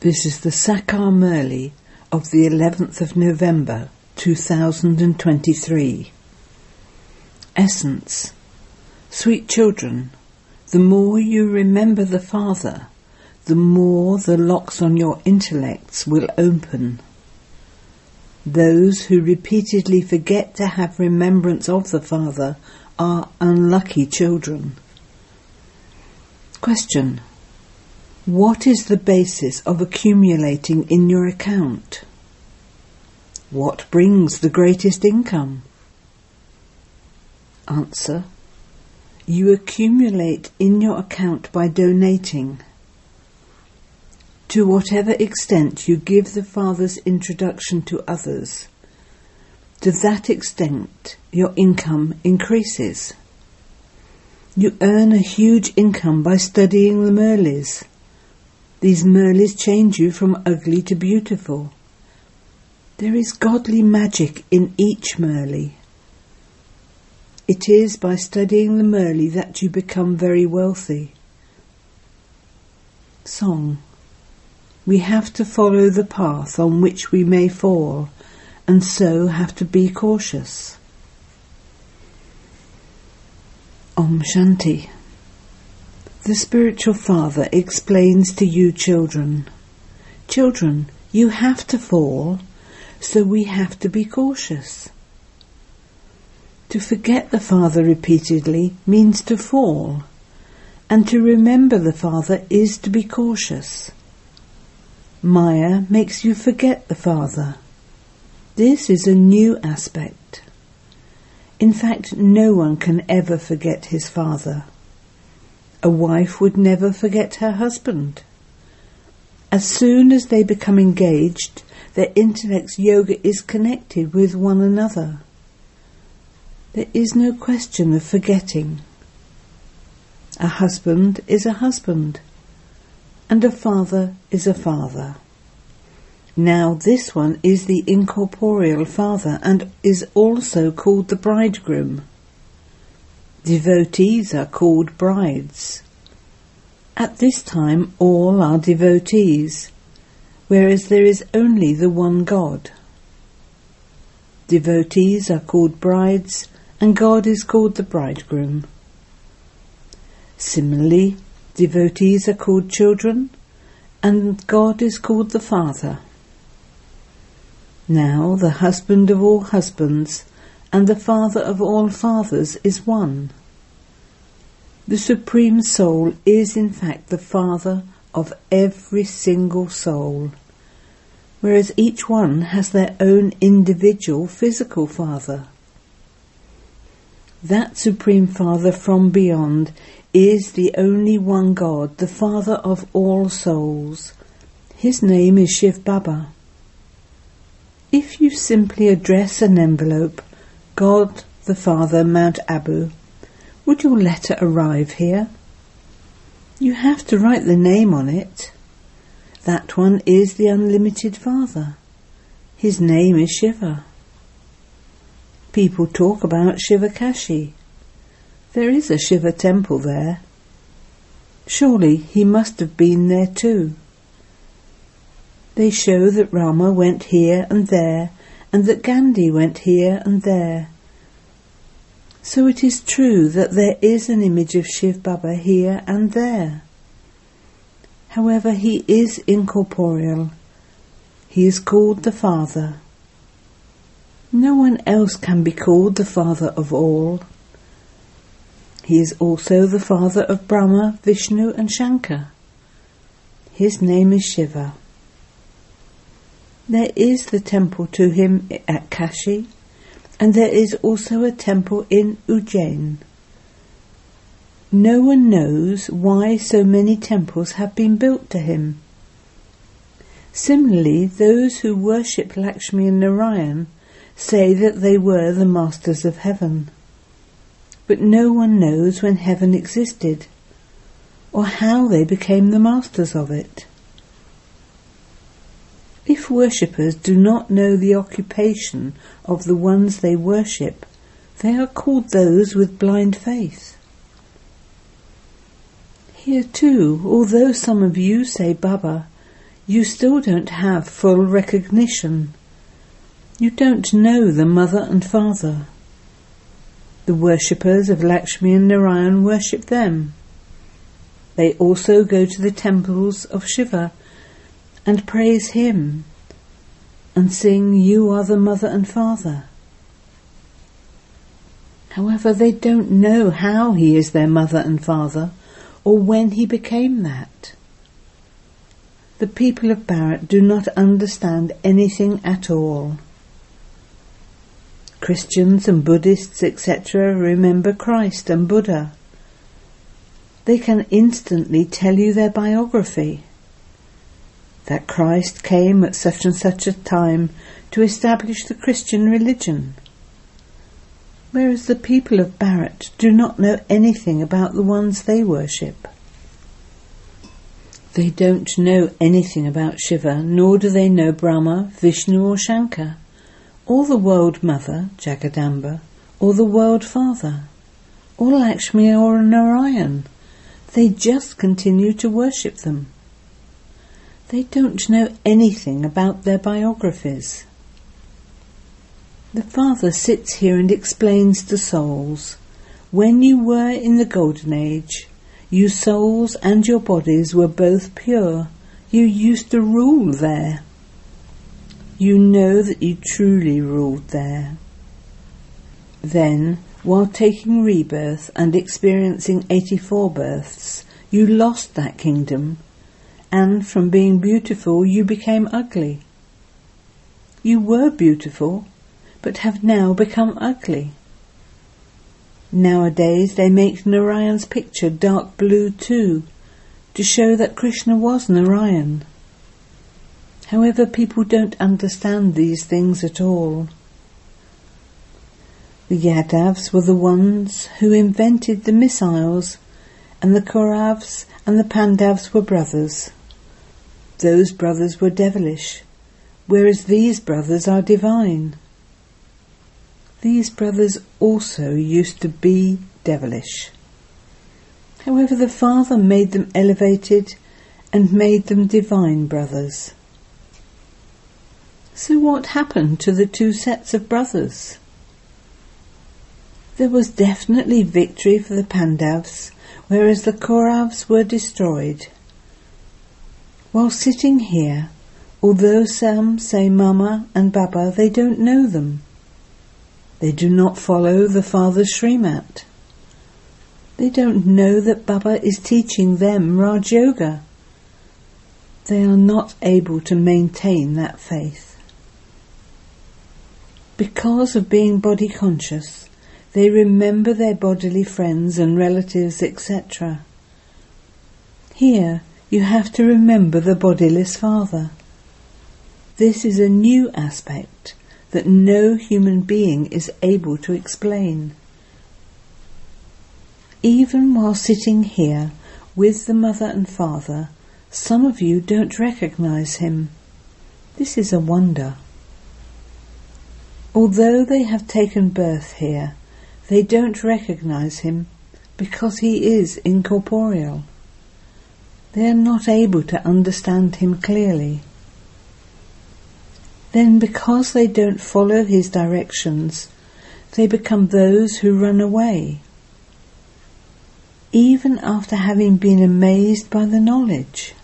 This is the Sakar Murli of the 11th of November 2023. Essence Sweet children, the more you remember the Father, the more the locks on your intellects will open. Those who repeatedly forget to have remembrance of the Father are unlucky children. Question. What is the basis of accumulating in your account? What brings the greatest income? Answer. You accumulate in your account by donating. To whatever extent you give the Father's introduction to others, to that extent your income increases. You earn a huge income by studying the Murlis. These Murlis change you from ugly to beautiful. There is godly magic in each Murli. It is by studying the Murli that you become very wealthy. Song We have to follow the path on which we may fall, and so have to be cautious. Om Shanti. The spiritual father explains to you children, children, you have to fall, so we have to be cautious. To forget the father repeatedly means to fall, and to remember the father is to be cautious. Maya makes you forget the father. This is a new aspect. In fact, no one can ever forget his father. A wife would never forget her husband. As soon as they become engaged, their intellect's yoga is connected with one another. There is no question of forgetting. A husband is a husband, and a father is a father. Now this one is the incorporeal father and is also called the bridegroom. Devotees are called brides. At this time all are devotees, whereas there is only the one God. Devotees are called brides and God is called the bridegroom. Similarly, devotees are called children and God is called the Father. Now the husband of all husbands and the father of all fathers is one. The Supreme Soul is in fact the father of every single soul, whereas each one has their own individual physical father. That Supreme Father from beyond is the only one God, the Father of all souls. His name is Shiv Baba. If you simply address an envelope, God the Father, Mount Abu, would your letter arrive here? You have to write the name on it. That one is the Unlimited Father. His name is Shiva. People talk about Shiva Kashi. There is a Shiva temple there. Surely he must have been there too. They show that Rama went here and there, and that Gandhi went here and there. So it is true that there is an image of Shiv Baba here and there. However, he is incorporeal. He is called the Father. No one else can be called the Father of all. He is also the Father of Brahma, Vishnu and Shankar. His name is Shiva. There is the temple to him at Kashi, and there is also a temple in Ujjain. No one knows why so many temples have been built to him. Similarly, those who worship Lakshmi and Narayan say that they were the masters of heaven. But no one knows when heaven existed, or how they became the masters of it. If worshippers do not know the occupation of the ones they worship, they are called those with blind faith. Here too, although some of you say Baba, you still don't have full recognition. You don't know the mother and father. The worshippers of Lakshmi and Narayan worship them. They also go to the temples of Shiva and praise him and sing, You are the mother and father. However, they don't know how he is their mother and father or when he became that. The people of Bharat do not understand anything at all. Christians and Buddhists, etc., remember Christ and Buddha. They can instantly tell you their biography. That Christ came at such and such a time to establish the Christian religion. Whereas the people of Bharat do not know anything about the ones they worship. They don't know anything about Shiva, nor do they know Brahma, Vishnu or Shankar or the World Mother, Jagadamba, or the World Father, or Lakshmi or Narayan. They just continue to worship them. They don't know anything about their biographies. The Father sits here and explains to souls, when you were in the Golden Age, you souls and your bodies were both pure. You used to rule there you know that you truly ruled there. Then, while taking rebirth and experiencing 84 births, you lost that kingdom, and from being beautiful you became ugly. You were beautiful, but have now become ugly. Nowadays they make Narayan's picture dark blue too, to show that Krishna was Narayan. However, people don't understand these things at all. The Yadavs were the ones who invented the missiles, and the Kauravs and the Pandavs were brothers. Those brothers were devilish, whereas these brothers are divine. These brothers also used to be devilish. However, the Father made them elevated and made them divine brothers. So what happened to the two sets of brothers? There was definitely victory for the Pandavs, whereas the Kauravs were destroyed. While sitting here, although some say Mama and Baba, they don't know them. They do not follow the Father's Srimat. They don't know that Baba is teaching them Raj Yoga. They are not able to maintain that faith. Because of being body conscious, they remember their bodily friends and relatives, etc. Here, you have to remember the bodiless Father. This is a new aspect that no human being is able to explain. Even while sitting here with the mother and father, some of you don't recognize him. This is a wonder. Although they have taken birth here, they don't recognize him because he is incorporeal. They are not able to understand him clearly. Then, because they don't follow his directions, they become those who run away, even after having been amazed by the knowledge.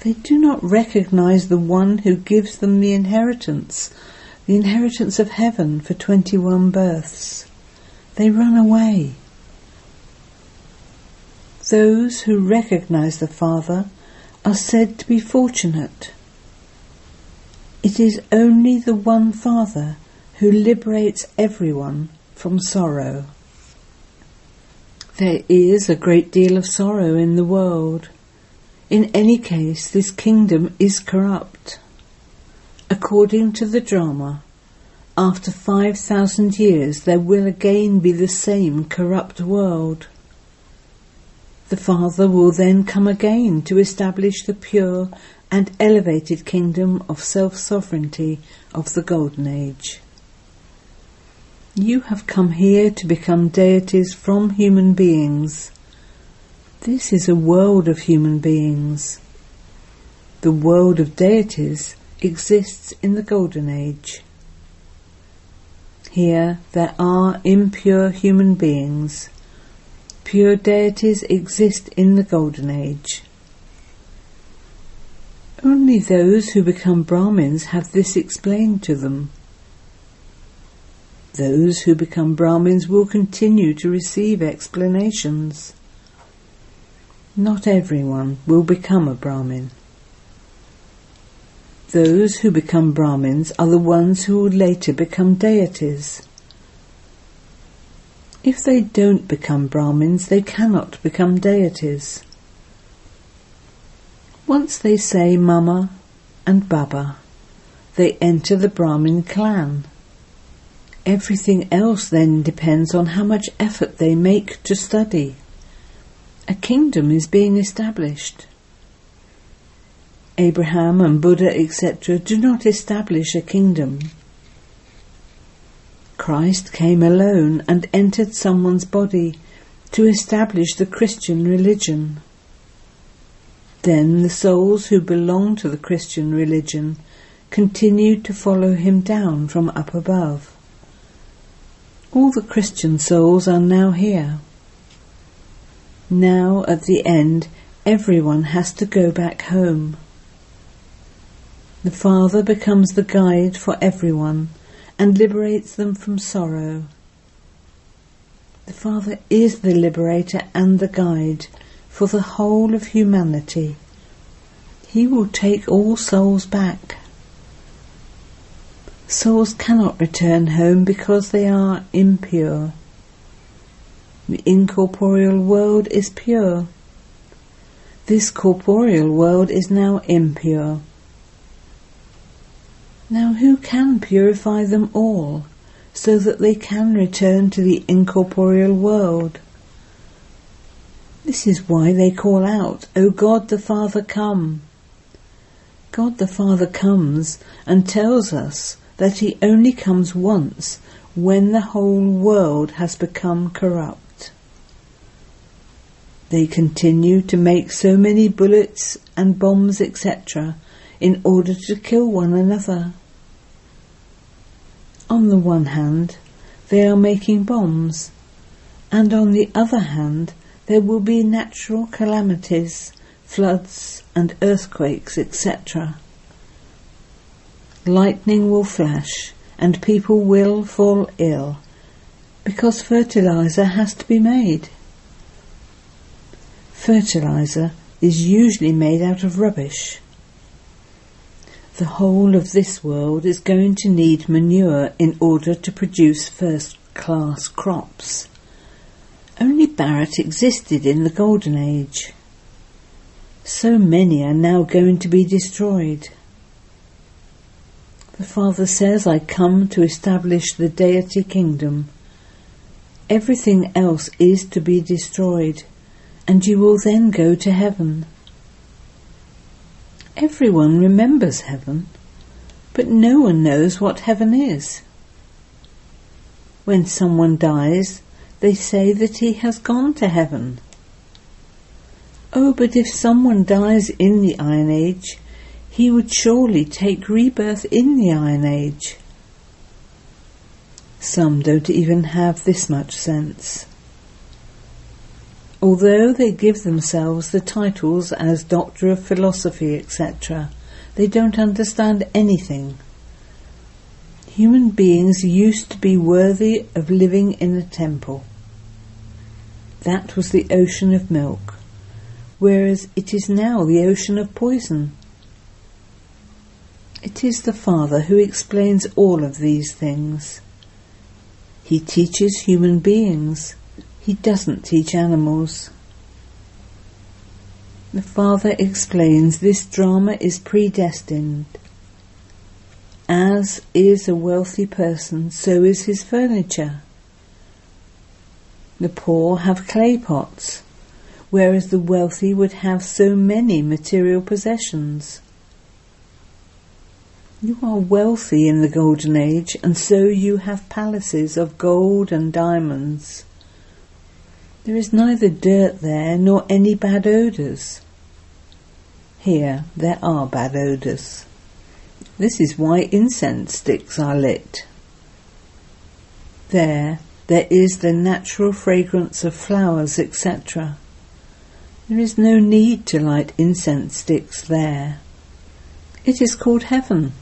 They do not recognize the one who gives them the inheritance, the inheritance of heaven for 21 births. They run away. Those who recognize the Father are said to be fortunate. It is only the one Father who liberates everyone from sorrow. There is a great deal of sorrow in the world. In any case, this kingdom is corrupt. According to the drama, after 5,000 years there will again be the same corrupt world. The Father will then come again to establish the pure and elevated kingdom of self-sovereignty of the Golden Age. You have come here to become deities from human beings this is a world of human beings. the world of deities exists in the Golden Age. Here there are impure human beings. Pure deities exist in the Golden Age. Only those who become Brahmins have this explained to them. Those who become Brahmins will continue to receive explanations. Not everyone will become a Brahmin. Those who become Brahmins are the ones who will later become deities. If they don't become Brahmins, they cannot become deities. Once they say Mama and Baba, they enter the Brahmin clan. Everything else then depends on how much effort they make to study. A kingdom is being established. Abraham and Buddha, etc., do not establish a kingdom. Christ came alone and entered someone's body to establish the Christian religion. Then the souls who belong to the Christian religion continued to follow him down from up above. All the Christian souls are now here. Now, at the end, everyone has to go back home. The Father becomes the guide for everyone and liberates them from sorrow. The Father is the liberator and the guide for the whole of humanity. He will take all souls back. Souls cannot return home because they are impure. The incorporeal world is pure. This corporeal world is now impure. Now who can purify them all so that they can return to the incorporeal world? This is why they call out, O God the Father come. God the Father comes and tells us that he only comes once when the whole world has become corrupt. They continue to make so many bullets and bombs, etc., in order to kill one another. On the one hand, they are making bombs, and on the other hand, there will be natural calamities, floods and earthquakes, etc. Lightning will flash and people will fall ill because fertilizer has to be made. Fertilizer is usually made out of rubbish. The whole of this world is going to need manure in order to produce first class crops. Only Bharat existed in the Golden Age. So many are now going to be destroyed. The Father says, I come to establish the deity kingdom. Everything else is to be destroyed, and you will then go to heaven. Everyone remembers heaven, but no one knows what heaven is. When someone dies, they say that he has gone to heaven. Oh, but if someone dies in the Iron Age, he would surely take rebirth in the Iron Age. Some don't even have this much sense. Although they give themselves the titles as Doctor of Philosophy, etc., they don't understand anything. Human beings used to be worthy of living in a temple. That was the ocean of milk, whereas it is now the ocean of poison. It is the Father who explains all of these things. He teaches human beings. He doesn't teach animals. The Father explains this drama is predestined. As is a wealthy person, so is his furniture. The poor have clay pots, whereas the wealthy would have so many material possessions. You are wealthy in the Golden Age, and so you have palaces of gold and diamonds. There is neither dirt there nor any bad odours. Here there are bad odours. This is why incense sticks are lit. There, there is the natural fragrance of flowers, etc. There is no need to light incense sticks there. It is called heaven.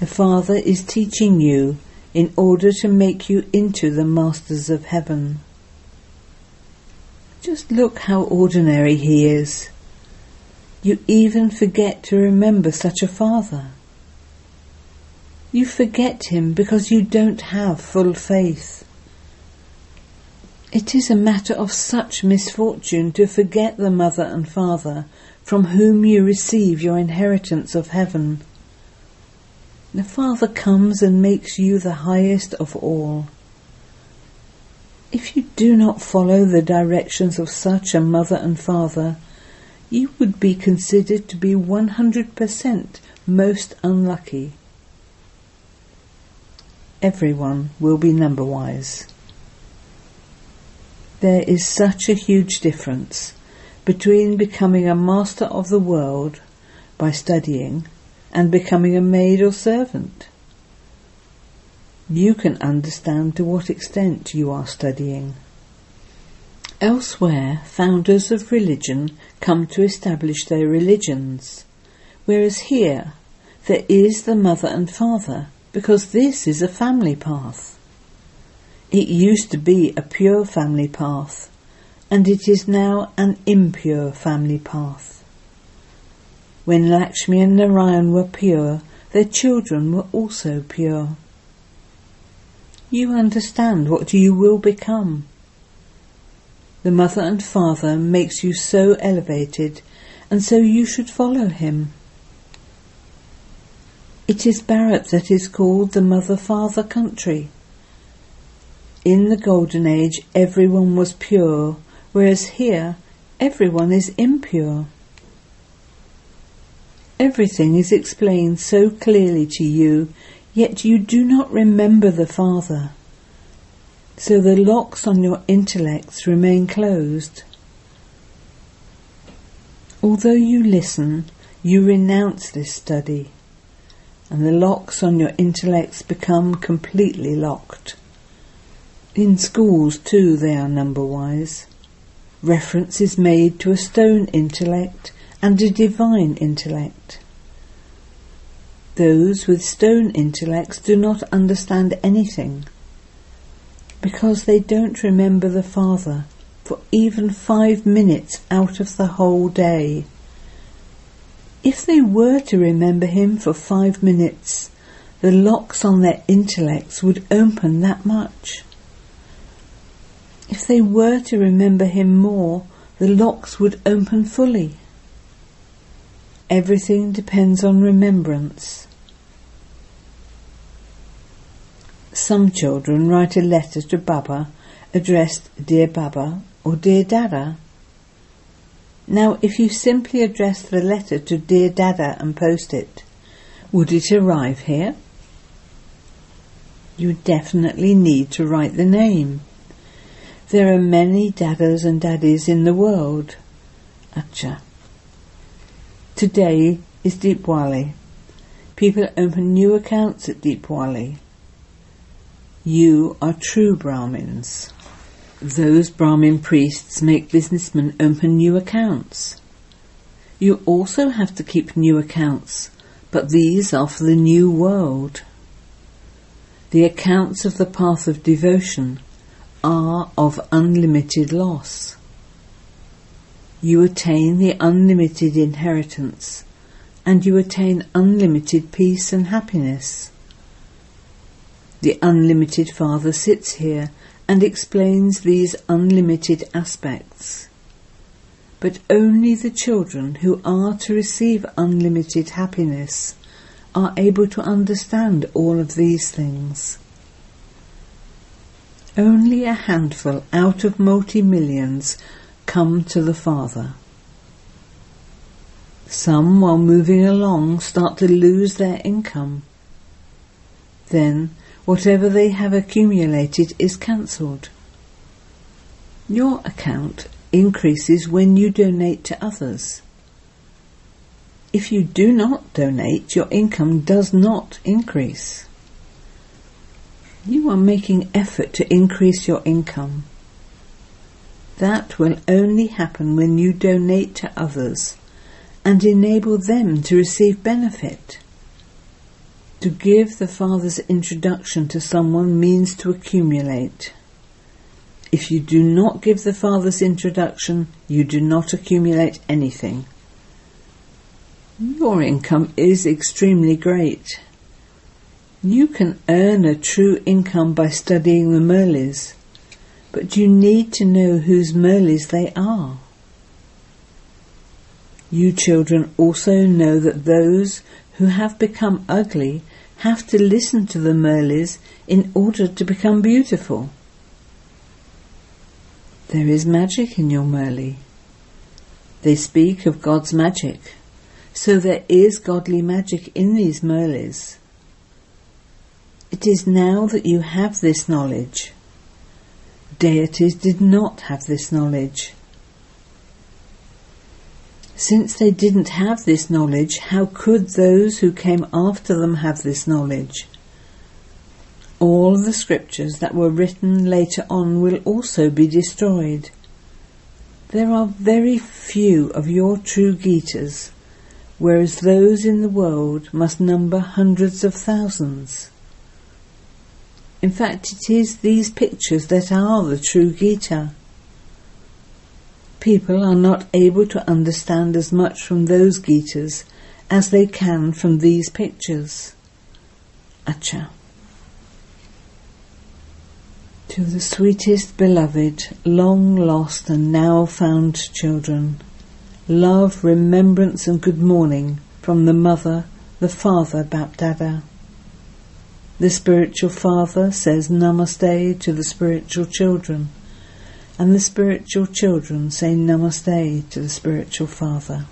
The Father is teaching you in order to make you into the masters of heaven. Just look how ordinary he is. You even forget to remember such a father. You forget him because you don't have full faith. It is a matter of such misfortune to forget the mother and father from whom you receive your inheritance of heaven. The Father comes and makes you the highest of all. If you do not follow the directions of such a mother and father, you would be considered to be 100% most unlucky. Everyone will be number wise. There is such a huge difference between becoming a master of the world by studying and becoming a maid or servant. You can understand to what extent you are studying. Elsewhere, founders of religion come to establish their religions, whereas here there is the mother and father, because this is a family path. It used to be a pure family path, and it is now an impure family path. When Lakshmi and Narayan were pure, their children were also pure. You understand what you will become the mother and father makes you so elevated, and so you should follow him. It is Bharat that is called the mother-father country. In the Golden Age everyone was pure, whereas here everyone is impure. Everything is explained so clearly to you, yet you do not remember the Father so the locks on your intellects remain closed. Although you listen, you renounce this study, and the locks on your intellects become completely locked. In schools, too, they are number-wise. Reference is made to a stone intellect and a divine intellect. Those with stone intellects do not understand anything because they don't remember the Father for even five minutes out of the whole day. If they were to remember him for five minutes, the locks on their intellects would open that much. If they were to remember him more, the locks would open fully. Everything depends on remembrance. Some children write a letter to Baba addressed Dear Baba or Dear Dada. Now, if you simply address the letter to Dear Dada and post it, would it arrive here? You definitely need to write the name. There are many dadas and daddies in the world. Acha. Today is Deepwali. People open new accounts at Deepwali. You are true Brahmins. Those Brahmin priests make businessmen open new accounts. You also have to keep new accounts, but these are for the new world. The accounts of the path of devotion are of unlimited loss. You attain the unlimited inheritance and you attain unlimited peace and happiness. The unlimited Father sits here and explains these unlimited aspects. But only the children who are to receive unlimited happiness are able to understand all of these things. Only a handful out of multi-millions come to the Father. Some, while moving along, start to lose their income. Then whatever they have accumulated is cancelled. Your account increases when you donate to others. If you do not donate, your income does not increase. You are making effort to increase your income. That will only happen when you donate to others and enable them to receive benefit. To give the Father's introduction to someone means to accumulate. If you do not give the Father's introduction, you do not accumulate anything. Your income is extremely great. You can earn a true income by studying the Murlis, but you need to know whose Murlis they are. You children also know that those who have become ugly have to listen to the Murlis in order to become beautiful. There is magic in your Murli. They speak of God's magic, so there is godly magic in these Murlis. It is now that you have this knowledge. Deities did not have this knowledge. Since they didn't have this knowledge, how could those who came after them have this knowledge? All the scriptures that were written later on will also be destroyed. There are very few of your true Gitas, whereas those in the world must number hundreds of thousands. In fact, it is these pictures that are the true Gita people are not able to understand as much from those Gitas as they can from these pictures. Acha. To the sweetest beloved, long lost and now found children, love, remembrance and good morning from the mother, the father Bapdada. The spiritual father says namaste to the spiritual children and the spiritual children say Namaste to the spiritual father.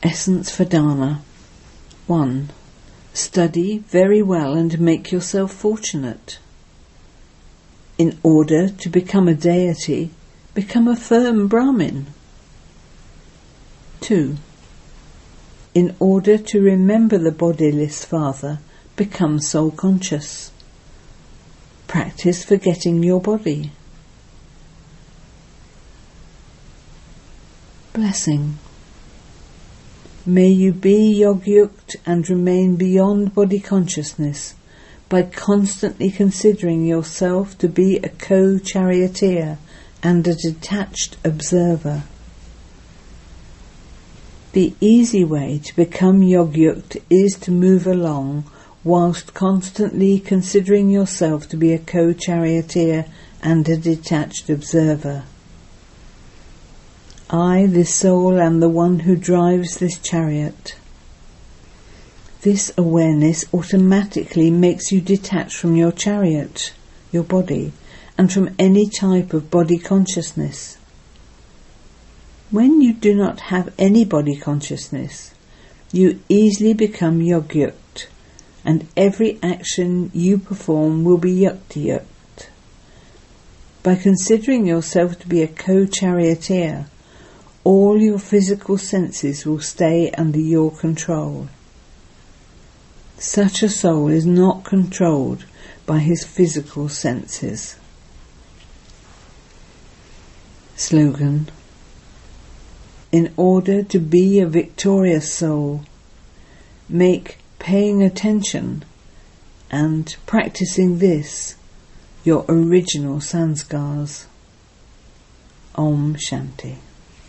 Essence for Dharma 1. Study very well and make yourself fortunate. In order to become a deity, become a firm Brahmin. 2. In order to remember the bodiless Father, become soul conscious. Practice forgetting your body. Blessing. May you be yogyukt and remain beyond body consciousness by constantly considering yourself to be a co-charioteer and a detached observer. The easy way to become yogyukt is to move along whilst constantly considering yourself to be a co-charioteer and a detached observer. I, this soul, am the one who drives this chariot. This awareness automatically makes you detached from your chariot, your body, and from any type of body consciousness. When you do not have any body consciousness, you easily become yogyuk, and every action you perform will be yukti By considering yourself to be a co-charioteer, all your physical senses will stay under your control. Such a soul is not controlled by his physical senses. Slogan In order to be a victorious soul, make paying attention and practicing this your original sanskars. Om Shanti.